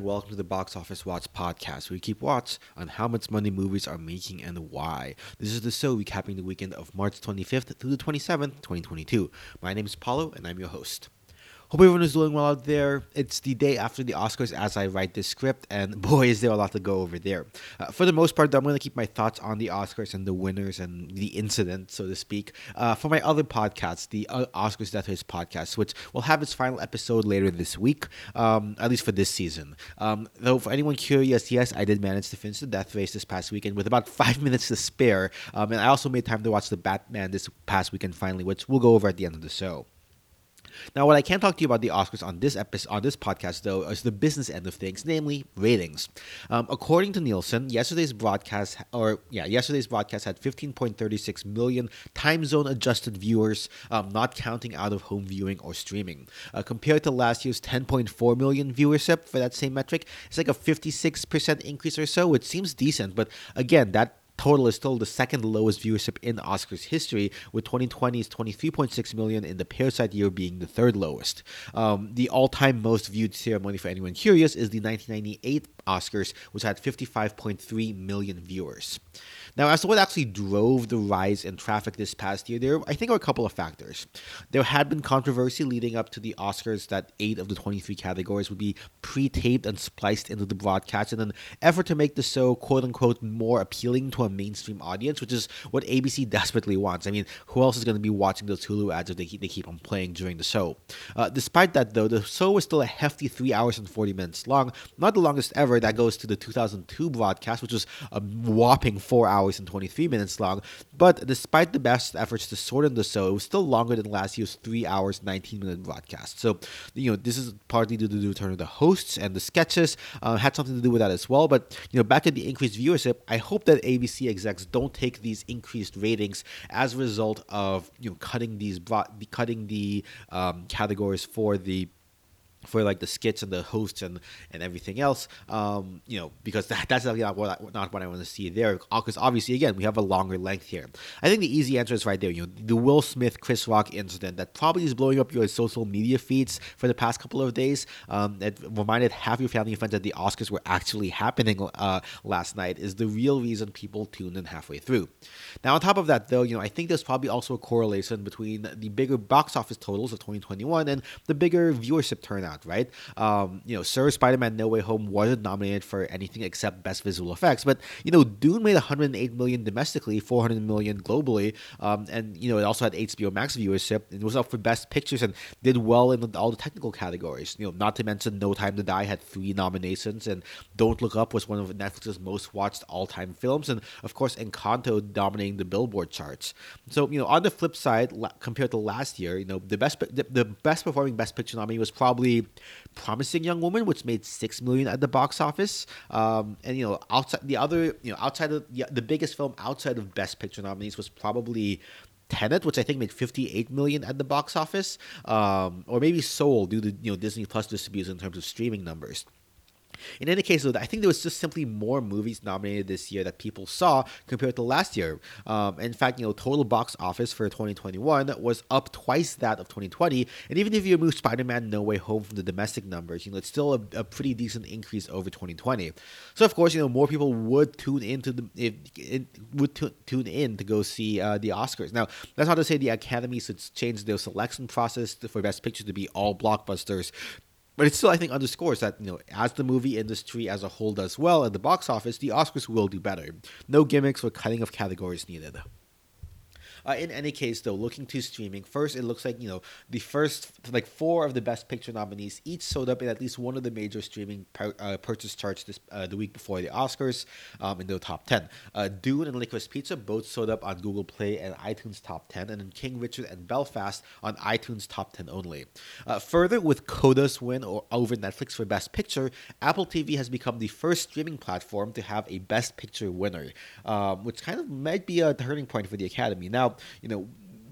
And welcome to the Box Office Watch podcast, where we keep watch on how much money movies are making and why. This is the show recapping the weekend of March 25th through the 27th, 2022. My name is Paulo, and I'm your host. Hope everyone is doing well out there. It's the day after the Oscars as I write this script, and boy, is there a lot to go over there. Uh, for the most part, though, I'm going to keep my thoughts on the Oscars and the winners and the incident, so to speak, uh, for my other podcast, the uh, Oscars Death Race podcast, which will have its final episode later this week, um, at least for this season. Um, though, for anyone curious, yes, I did manage to finish the Death Race this past weekend with about five minutes to spare, um, and I also made time to watch the Batman this past weekend finally, which we'll go over at the end of the show. Now, what I can talk to you about the Oscars on this episode, on this podcast, though, is the business end of things, namely ratings. Um, according to Nielsen, yesterday's broadcast, or yeah, yesterday's broadcast had 15.36 million time zone adjusted viewers, um, not counting out of home viewing or streaming. Uh, compared to last year's 10.4 million viewership for that same metric, it's like a 56% increase or so, which seems decent. But again, that total is still the second lowest viewership in Oscars history, with 2020's 23.6 million in the Parasite year being the third lowest. Um, the all-time most viewed ceremony for anyone curious is the 1998 Oscars, which had 55.3 million viewers. Now, as to what actually drove the rise in traffic this past year, there I think are a couple of factors. There had been controversy leading up to the Oscars that eight of the 23 categories would be pre-taped and spliced into the broadcast in an effort to make the show "quote unquote" more appealing to a mainstream audience, which is what ABC desperately wants. I mean, who else is going to be watching those Hulu ads if they keep, they keep on playing during the show? Uh, despite that, though, the show was still a hefty three hours and 40 minutes long, not the longest ever. That goes to the 2002 broadcast, which was a whopping four hours hours and 23 minutes long. But despite the best efforts to shorten the show, it was still longer than last year's 3 hours 19 minute broadcast. So, you know, this is partly due to the return of the hosts and the sketches, uh, had something to do with that as well. But, you know, back at the increased viewership, I hope that ABC execs don't take these increased ratings as a result of, you know, cutting these, broad, cutting the um, categories for the for like the skits and the hosts and, and everything else, um, you know, because that, that's not what, I, not what I want to see there. Because obviously, again, we have a longer length here. I think the easy answer is right there. You know, the Will Smith Chris Rock incident that probably is blowing up your social media feeds for the past couple of days. Um, it reminded half your family and friends that the Oscars were actually happening uh, last night is the real reason people tuned in halfway through. Now, on top of that, though, you know, I think there's probably also a correlation between the bigger box office totals of 2021 and the bigger viewership turnout right? Um, you know, Sir Spider-Man No Way Home wasn't nominated for anything except Best Visual Effects, but you know, Dune made 108 million domestically, 400 million globally, um, and you know, it also had HBO Max viewership. It was up for Best Pictures and did well in all the technical categories. You know, not to mention No Time to Die had three nominations, and Don't Look Up was one of Netflix's most watched all-time films, and of course, Encanto dominating the Billboard charts. So you know, on the flip side, compared to last year, you know, the best the, the best performing Best Picture nominee was probably Promising Young Woman, which made six million at the box office. Um, and you know, outside the other, you know, outside of the, the biggest film outside of Best Picture nominees was probably Tenet, which I think made 58 million at the box office, um, or maybe Soul due to you know Disney Plus distribution in terms of streaming numbers. In any case, though, I think there was just simply more movies nominated this year that people saw compared to last year. Um, in fact, you know, total box office for 2021 was up twice that of 2020, and even if you remove Spider-Man: No Way Home from the domestic numbers, you know, it's still a, a pretty decent increase over 2020. So, of course, you know, more people would tune into the if, it, would t- tune in to go see uh, the Oscars. Now, that's not to say the Academy should change their selection process for Best Picture to be all blockbusters but it still, I think, underscores that, you know, as the movie industry as a whole does well at the box office, the Oscars will do better. No gimmicks or cutting of categories needed. Uh, in any case, though, looking to streaming, first it looks like you know the first like four of the Best Picture nominees each showed up in at least one of the major streaming per, uh, purchase charts this uh, the week before the Oscars um, in the top ten. Uh, Dune and Licorice Pizza both showed up on Google Play and iTunes top ten, and then King Richard and Belfast on iTunes top ten only. Uh, further, with Coda's win or over Netflix for Best Picture, Apple TV has become the first streaming platform to have a Best Picture winner, um, which kind of might be a turning point for the Academy. Now, you know,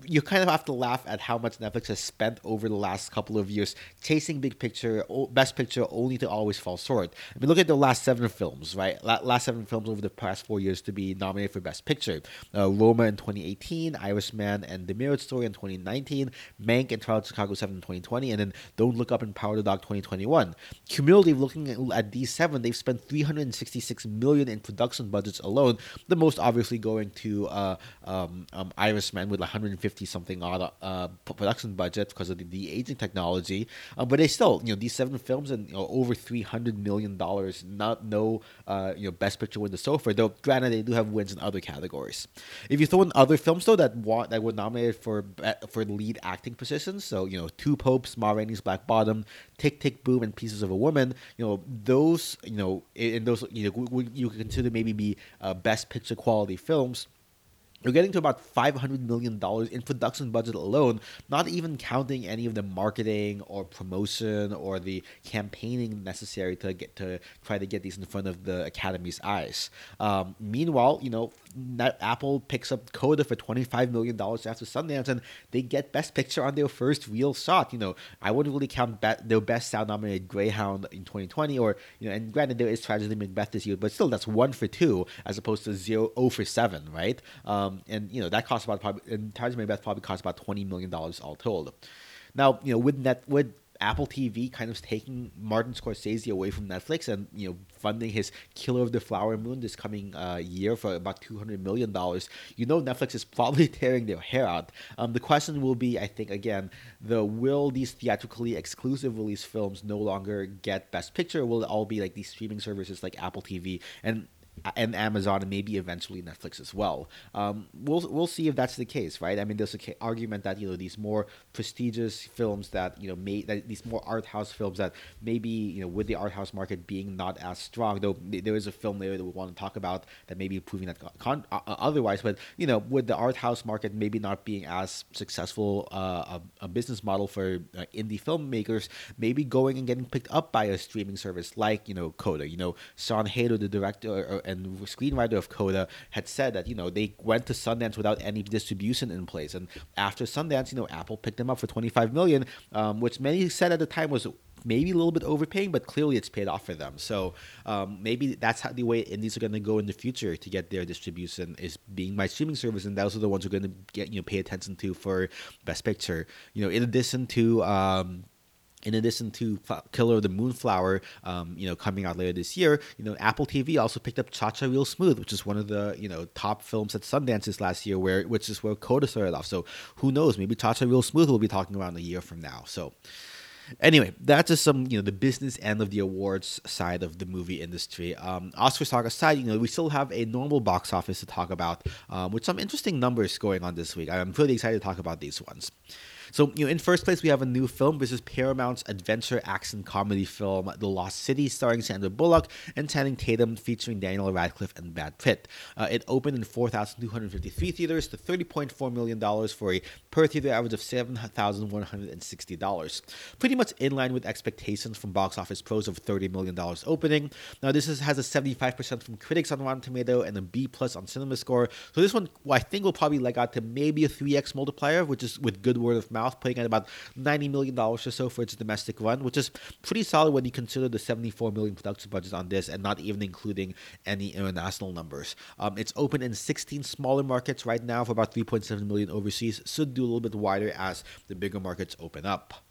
you kind of have to laugh at how much Netflix has spent over the last couple of years chasing big picture, best picture, only to always fall short. I mean, look at the last seven films, right? Last seven films over the past four years to be nominated for best picture: uh, Roma in 2018, Irishman and The Marriage Story in 2019, Mank and Trial of Chicago 7 in 2020, and then Don't Look Up and Power the Dog 2021. Cumulatively, looking at, these seven, they've spent 366 million in production budgets alone. The most obviously going to uh, um, um, Irishman with 150 something odd uh, production budget because of the, the aging technology. Uh, but they still, you know, these seven films and you know, over 300 million dollars. Not no, uh, you know, best picture win so far. Though, granted, they do have wins in other categories. If you throw in other films though that want that were nominated for for lead acting positions, so you know, Two Popes, Ma Rainey's Black Bottom, Tick Tick Boom, and Pieces of a Woman, you know, those, you know, in those, you know, you consider maybe be uh, best picture quality films you're getting to about $500 million in production budget alone, not even counting any of the marketing or promotion or the campaigning necessary to get to try to get these in front of the Academy's eyes. Um, meanwhile, you know, Apple picks up Coda for $25 million after Sundance, and they get Best Picture on their first real shot. You know, I wouldn't really count be- their Best Sound nominated Greyhound in 2020, or, you know, and granted, there is Tragedy Macbeth this year, but still, that's one for two as opposed to zero, oh for seven, right? Um, and, you know, that costs about probably, and Tragedy Macbeth probably costs about $20 million all told. Now, you know, with net, with Apple TV kind of taking Martin Scorsese away from Netflix and you know funding his Killer of the Flower Moon this coming uh, year for about two hundred million dollars. You know Netflix is probably tearing their hair out. Um, the question will be, I think, again, the will these theatrically exclusive release films no longer get Best Picture? will it all be like these streaming services like Apple TV and and Amazon and maybe eventually Netflix as well. Um, we'll we'll see if that's the case, right? I mean, there's an argument that you know these more prestigious films that you know may that these more art house films that maybe you know with the art house market being not as strong, though there is a film there that we want to talk about that may be proving that con- uh, otherwise, but you know with the art house market maybe not being as successful uh, a, a, business model for uh, indie filmmakers, maybe going and getting picked up by a streaming service like you know Coda. You know, Sian Heder, the director and screenwriter of Coda had said that you know they went to Sundance without any distribution in place, and after Sundance, you know Apple picked them up for 25 million, um, which many said at the time was maybe a little bit overpaying, but clearly it's paid off for them. So um, maybe that's how the way indies are going to go in the future to get their distribution is being my streaming service, and those are the ones who are going to get you know pay attention to for Best Picture. You know, in addition to um, in addition to Killer of the Moonflower, um, you know, coming out later this year, you know, Apple TV also picked up Cha Cha Real Smooth, which is one of the you know top films at Sundance last year, where which is where Coda started off. So who knows? Maybe Cha Cha Real Smooth will be talking around a year from now. So. Anyway, that's just some, you know, the business end of the awards side of the movie industry. Um, Oscars talk aside, you know, we still have a normal box office to talk about, um, with some interesting numbers going on this week. I'm really excited to talk about these ones. So, you know, in first place, we have a new film. This is Paramount's adventure action comedy film, The Lost City, starring Sandra Bullock and Channing Tatum, featuring Daniel Radcliffe and Brad Pitt. Uh, it opened in 4,253 theaters to $30.4 million for a per theater average of $7,160. Pretty much in line with expectations from box office pros of $30 million opening. Now, this is, has a 75% from critics on Rotten Tomato and a B plus on CinemaScore. So this one, well, I think will probably leg out to maybe a 3x multiplier, which is with good word of mouth mouth, putting at about $90 million or so for its domestic run, which is pretty solid when you consider the $74 million production budget on this and not even including any international numbers. Um, it's open in 16 smaller markets right now for about 3.7 million overseas, should do a little bit wider as the bigger markets open up.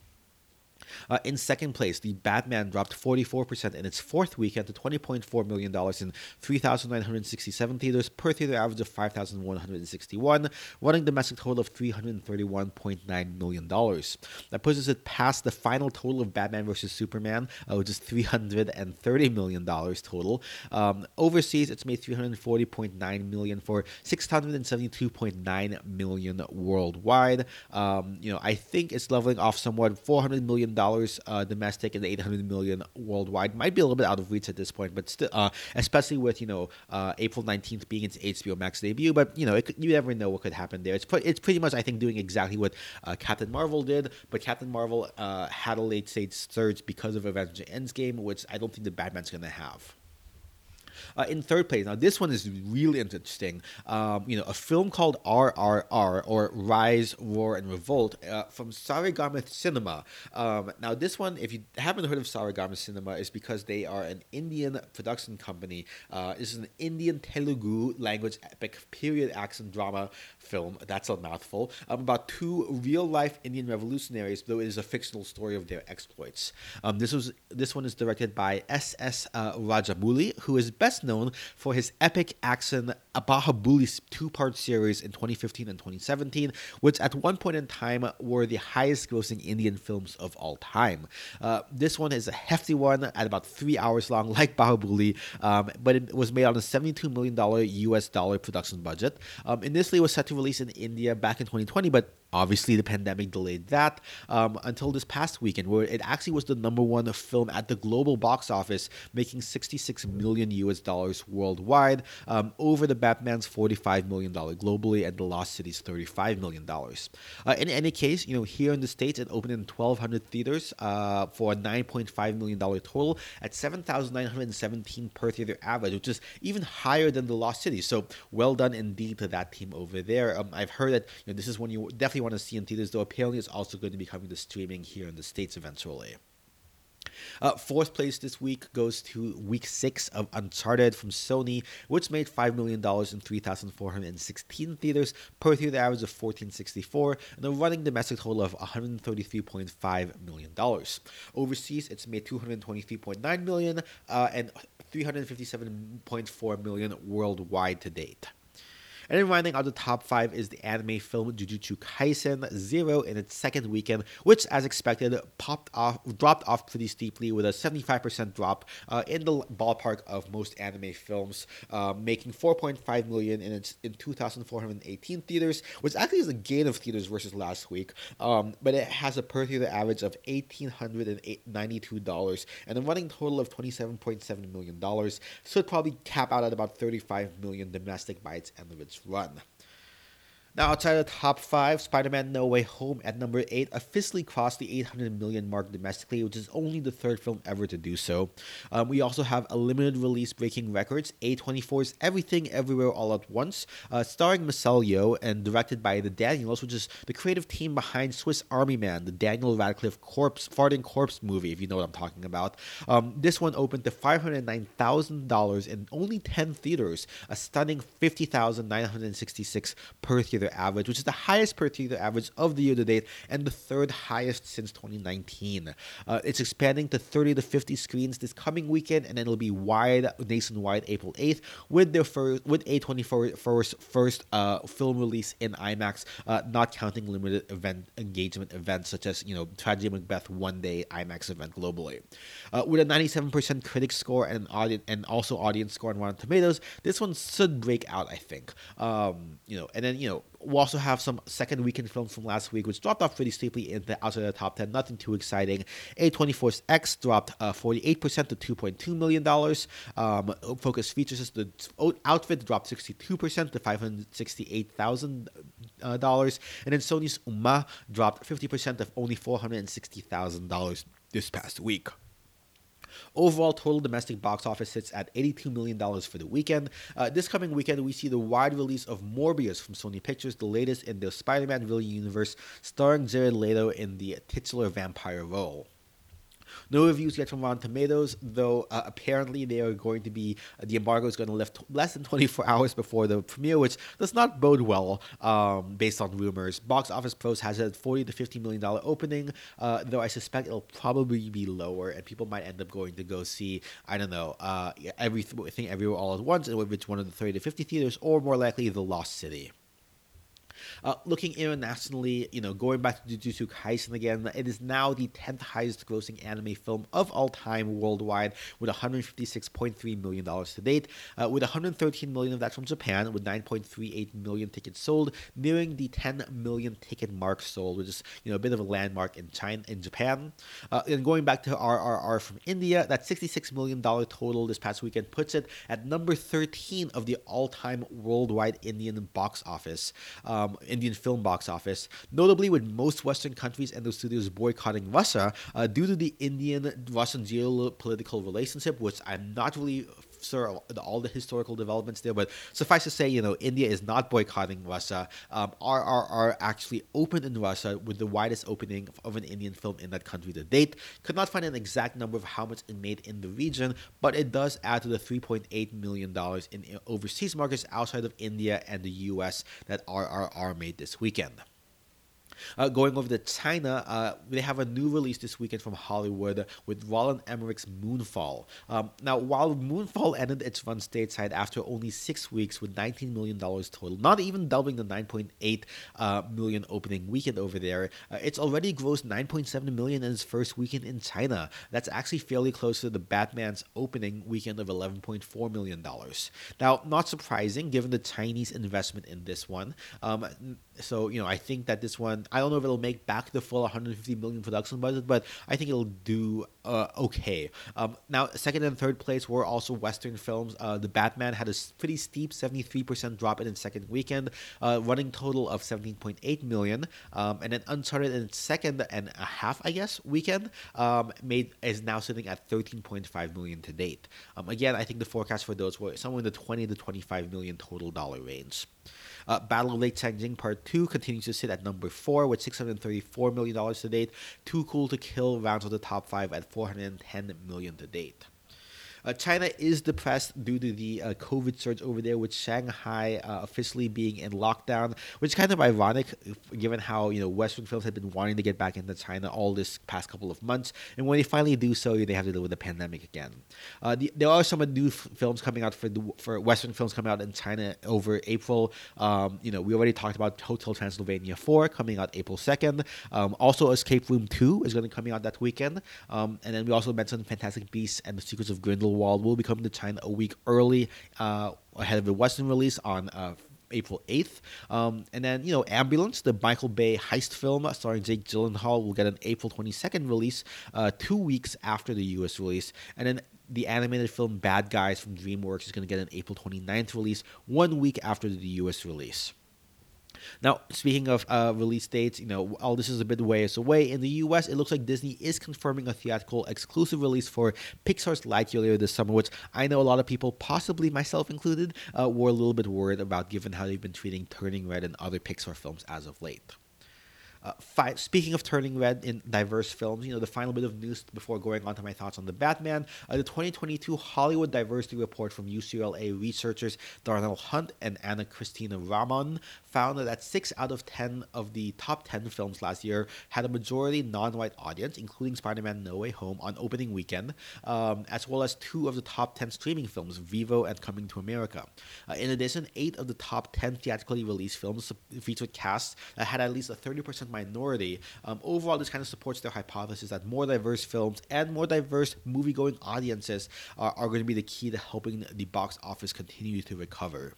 Uh, in second place, the Batman dropped 44% in its fourth weekend to $20.4 million in 3,967 theaters per theater average of 5,161, running domestic total of $331.9 million. That pushes it past the final total of Batman vs. Superman, uh, which is $330 million total. Um, overseas, it's made 340.9 million for 672.9 million worldwide. Um, you know, I think it's leveling off somewhat. $400 million dollars uh, domestic and 800 million worldwide might be a little bit out of reach at this point, but still, uh, especially with you know uh, April 19th being its HBO Max debut. But you know, you never know what could happen there. It's it's pretty much I think doing exactly what uh, Captain Marvel did, but Captain Marvel uh, had a late stage surge because of Avengers Endgame, which I don't think the Batman's gonna have. Uh, in third place, now this one is really interesting. Um, you know, a film called RRR or Rise, Roar, and Revolt uh, from Sarigama Cinema. Um, now, this one, if you haven't heard of Sarigama Cinema, is because they are an Indian production company. Uh, this is an Indian Telugu language epic period action drama film. That's a mouthful. Um, about two real life Indian revolutionaries, though it is a fictional story of their exploits. Um, this was this one is directed by S. S. Uh, Rajamouli, who is best known for his epic action Bahubali two-part series in 2015 and 2017, which at one point in time were the highest-grossing Indian films of all time. Uh, this one is a hefty one at about three hours long, like Bahubali, um, but it was made on a 72 million dollar U.S. dollar production budget. Um, initially, it was set to release in India back in 2020, but Obviously, the pandemic delayed that um, until this past weekend, where it actually was the number one film at the global box office, making 66 million US dollars worldwide, um, over the Batman's 45 million dollar globally and the Lost City's 35 million dollars. Uh, in any case, you know, here in the states, it opened in 1,200 theaters uh, for a 9.5 million dollar total at 7,917 per theater average, which is even higher than the Lost City. So well done indeed to that team over there. Um, I've heard that you know, this is one you definitely want to see in theaters, though apparently it's also going to be coming to streaming here in the States eventually. Uh, fourth place this week goes to week six of Uncharted from Sony, which made $5 million in 3,416 theaters per theater average of 1464 and a running domestic total of $133.5 million. Overseas, it's made 223.9 million uh, and 357.4 million worldwide to date. And rounding out the top five is the anime film Jujutsu Kaisen Zero in its second weekend, which, as expected, popped off, dropped off pretty steeply with a 75% drop uh, in the ballpark of most anime films, uh, making 4.5 million in its in 2,418 theaters, which actually is a gain of theaters versus last week. Um, but it has a per theater average of $1,892 and a running total of $27.7 million. So it probably cap out at about 35 million domestic by its end of its run. Now, outside the top five, Spider Man No Way Home at number eight officially crossed the 800 million mark domestically, which is only the third film ever to do so. Um, we also have a limited release breaking records A24's Everything Everywhere All at Once, uh, starring Michelle Yeoh and directed by the Daniels, which is the creative team behind Swiss Army Man, the Daniel Radcliffe corpse, farting corpse movie, if you know what I'm talking about. Um, this one opened to $509,000 in only 10 theaters, a stunning 50,966 per theater average, which is the highest per theater average of the year to date and the third highest since 2019. Uh, it's expanding to 30 to 50 screens this coming weekend, and then it'll be wide nationwide April 8th with their first with A24 first first uh, film release in IMAX, uh, not counting limited event engagement events such as you know Tragedy Macbeth one day IMAX event globally. Uh, with a 97% critic score and an audience and also audience score on Rotten Tomatoes, this one should break out. I think. Um, you know, and then you know We'll also have some second weekend films from last week, which dropped off pretty steeply in the outside of the top 10. Nothing too exciting. A24's X dropped uh, 48% to $2.2 million. Um, Focus Features, the outfit dropped 62% to $568,000. Uh, and then Sony's Umma dropped 50% of only $460,000 this past week. Overall, total domestic box office sits at $82 million for the weekend. Uh, this coming weekend, we see the wide release of Morbius from Sony Pictures, the latest in the Spider Man villain universe, starring Jared Leto in the titular vampire role. No reviews yet from Rotten Tomatoes, though uh, apparently they are going to be uh, the embargo is going to lift less than 24 hours before the premiere, which does not bode well um, based on rumors. Box Office Pros has a 40 to 50 million dollar opening, uh, though I suspect it'll probably be lower, and people might end up going to go see I don't know uh, everything everywhere all at once, and in which one of the 30 to 50 theaters, or more likely the Lost City. Uh, looking internationally, you know, going back to Jujutsu Kaisen again, it is now the 10th highest grossing anime film of all time worldwide with $156.3 million to date, uh, with 113 million of that from Japan, with 9.38 million tickets sold, nearing the 10 million ticket mark sold, which is, you know, a bit of a landmark in China, in Japan. Uh, and going back to RRR from India, that $66 million total this past weekend puts it at number 13 of the all-time worldwide Indian box office. Um, Indian film box office, notably with most Western countries and those studios boycotting Russia uh, due to the Indian Russian geopolitical relationship, which I'm not really sure all the historical developments there. But suffice to say, you know, India is not boycotting Russia. Um, RRR actually opened in Russia with the widest opening of an Indian film in that country to date. Could not find an exact number of how much it made in the region, but it does add to the 3.8 million dollars in overseas markets outside of India and the U.S. that RRR made this weekend. Uh, going over to China, uh, they have a new release this weekend from Hollywood with Roland Emmerich's Moonfall. Um, now, while Moonfall ended its run stateside after only six weeks with $19 million total, not even doubling the 9.8 uh, million opening weekend over there, uh, it's already grossed 9.7 million in its first weekend in China. That's actually fairly close to the Batman's opening weekend of 11.4 million dollars. Now, not surprising given the Chinese investment in this one. Um, so you know, I think that this one, I don't know if it'll make back the full 150 million production budget, but I think it'll do uh, okay. Um, now, second and third place were also Western films. Uh, the Batman had a pretty steep 73% drop in its second weekend, uh, running total of 17.8 million, um, and then Uncharted in its second and a half, I guess, weekend um, made is now sitting at 13.5 million to date. Um, again, I think the forecast for those were somewhere in the 20 to 25 million total dollar range. Uh, Battle of Lake Changjin Part 2 continues to sit at number 4 with $634 million to date. Too Cool to Kill rounds of the top 5 at 410 million to date. Uh, China is depressed due to the uh, COVID surge over there, with Shanghai uh, officially being in lockdown, which is kind of ironic given how you know Western films had been wanting to get back into China all this past couple of months, and when they finally do so, they have to deal with the pandemic again. Uh, the, there are some new f- films coming out for the, for Western films coming out in China over April. Um, you know, we already talked about Hotel Transylvania 4 coming out April 2nd. Um, also, Escape Room 2 is going to be coming out that weekend, um, and then we also mentioned Fantastic Beasts and the Secrets of Grindelwald Wald will be coming to China a week early uh, ahead of the Western release on uh, April 8th. Um, and then, you know, Ambulance, the Michael Bay heist film starring Jake Gyllenhaal, will get an April 22nd release, uh, two weeks after the US release. And then the animated film Bad Guys from DreamWorks is going to get an April 29th release, one week after the US release. Now, speaking of uh, release dates, you know, all this is a bit ways away. In the US, it looks like Disney is confirming a theatrical exclusive release for Pixar's Lightyear later this summer, which I know a lot of people, possibly myself included, uh, were a little bit worried about given how they've been treating Turning Red and other Pixar films as of late. Uh, fi- speaking of turning red in diverse films, you know, the final bit of news before going on to my thoughts on the Batman, uh, the 2022 Hollywood Diversity Report from UCLA researchers Darnell Hunt and Anna Christina Ramon found that six out of 10 of the top 10 films last year had a majority non white audience, including Spider Man No Way Home on opening weekend, um, as well as two of the top 10 streaming films, Vivo and Coming to America. Uh, in addition, eight of the top 10 theatrically released films featured casts that had at least a 30% minority. Um, overall, this kind of supports their hypothesis that more diverse films and more diverse movie going audiences are, are going to be the key to helping the box office continue to recover.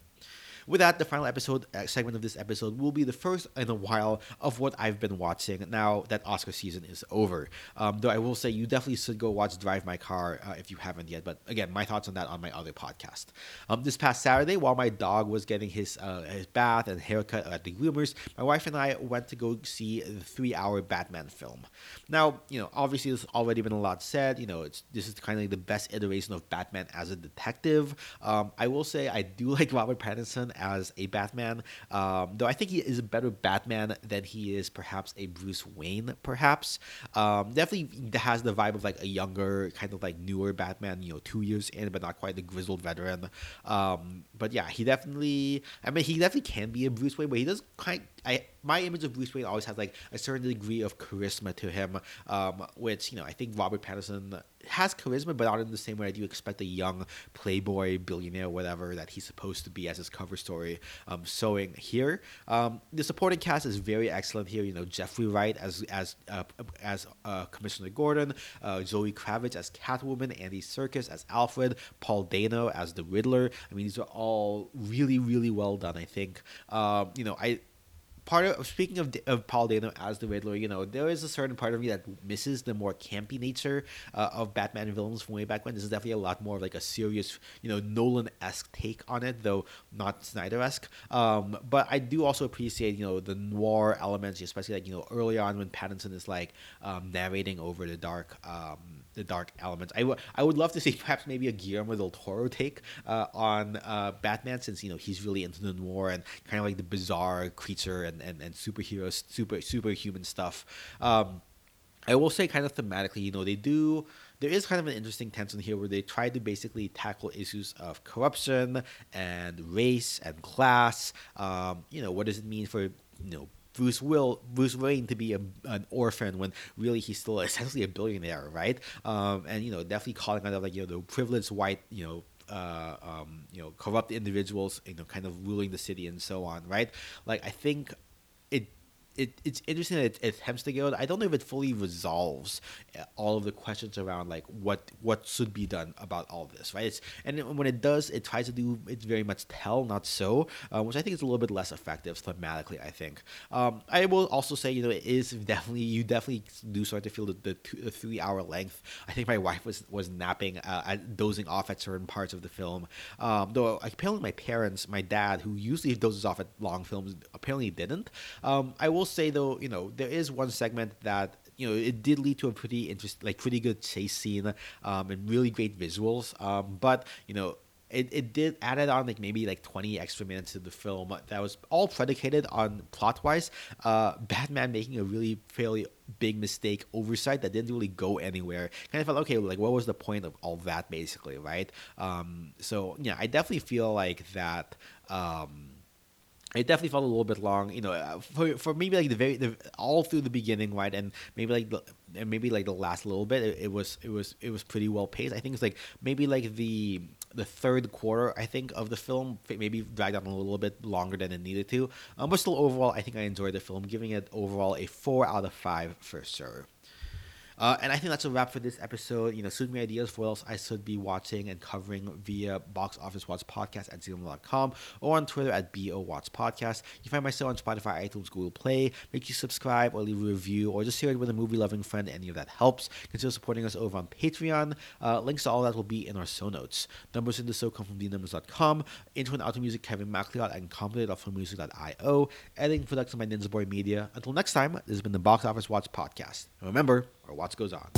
With that, the final episode uh, segment of this episode will be the first in a while of what I've been watching now that Oscar season is over. Um, though I will say you definitely should go watch Drive My Car uh, if you haven't yet. But again, my thoughts on that on my other podcast. Um, this past Saturday, while my dog was getting his uh, his bath and haircut at the groomers, my wife and I went to go see the three-hour Batman film. Now, you know, obviously there's already been a lot said. You know, it's this is kind of like the best iteration of Batman as a detective. Um, I will say I do like Robert Pattinson as a Batman, um, though I think he is a better Batman than he is perhaps a Bruce Wayne. Perhaps um, definitely has the vibe of like a younger, kind of like newer Batman. You know, two years in, but not quite the grizzled veteran. Um, but yeah, he definitely. I mean, he definitely can be a Bruce Wayne, but he does kind. I my image of Bruce Wayne always has like a certain degree of charisma to him, um, which you know I think Robert Pattinson has charisma, but not in the same way I do expect a young playboy billionaire, whatever that he's supposed to be as his cover story. Um, showing here, um, the supporting cast is very excellent here. You know Jeffrey Wright as as uh, as uh, Commissioner Gordon, uh, Zoe Kravitz as Catwoman, Andy Serkis as Alfred, Paul Dano as the Riddler. I mean these are all really really well done. I think um, you know I part of speaking of, of Paul Dano as the Riddler, you know, there is a certain part of me that misses the more campy nature uh, of Batman villains from way back when. This is definitely a lot more of like a serious, you know, Nolan esque take on it, though not Snyder esque. Um, but I do also appreciate, you know, the noir elements, especially like you know early on when Pattinson is like um, narrating over the dark. Um, the dark elements. I, w- I would love to see perhaps maybe a Guillermo del Toro take uh, on uh, Batman, since you know he's really into the noir and kind of like the bizarre creature and and, and superheroes, super superhuman stuff. Um, I will say, kind of thematically, you know, they do. There is kind of an interesting tension here where they try to basically tackle issues of corruption and race and class. Um, you know, what does it mean for you know Bruce Will Bruce Wayne to be a, an orphan when really he's still essentially a billionaire, right? Um, and you know, definitely calling out of like you know the privileged white you know uh, um, you know corrupt individuals you know kind of ruling the city and so on, right? Like I think it, it's interesting that it, attempts to go. I don't know if it fully resolves uh, all of the questions around like what what should be done about all this, right? It's, and when it does, it tries to do it's very much tell, not so, uh, which I think is a little bit less effective thematically. I think. Um, I will also say, you know, it is definitely you definitely do start to feel the, the, two, the three hour length. I think my wife was was napping, uh, dozing off at certain parts of the film. Um, though apparently my parents, my dad, who usually dozes off at long films, apparently didn't. Um, I will say though, you know, there is one segment that you know it did lead to a pretty interesting, like pretty good chase scene, um, and really great visuals. Um, but you know. It, it did added on like maybe like 20 extra minutes to the film that was all predicated on plot wise uh, batman making a really fairly big mistake oversight that didn't really go anywhere kind of felt okay like what was the point of all that basically right um, so yeah i definitely feel like that um, it definitely felt a little bit long, you know, uh, for, for maybe like the very the, all through the beginning, right, and maybe like the and maybe like the last little bit, it, it was it was it was pretty well paced. I think it's like maybe like the the third quarter, I think, of the film maybe dragged on a little bit longer than it needed to, um, but still overall, I think I enjoyed the film, giving it overall a four out of five for sure. Uh, and I think that's a wrap for this episode. You know, shoot me ideas for what else I should be watching and covering via Box Office Watch Podcast at gmail.com or on Twitter at BO Watch Podcast. You find myself on Spotify, iTunes, Google Play. Make you subscribe or leave a review or just share it with a movie loving friend. Any of that helps. Consider supporting us over on Patreon. Uh, links to all that will be in our show notes. Numbers in the show come from the-numbers.com. Intro and outro music, Kevin MacLeod and off from music.io. Editing production by Ninja Boy Media. Until next time, this has been the Box Office Watch Podcast. And remember, or Watts Goes On.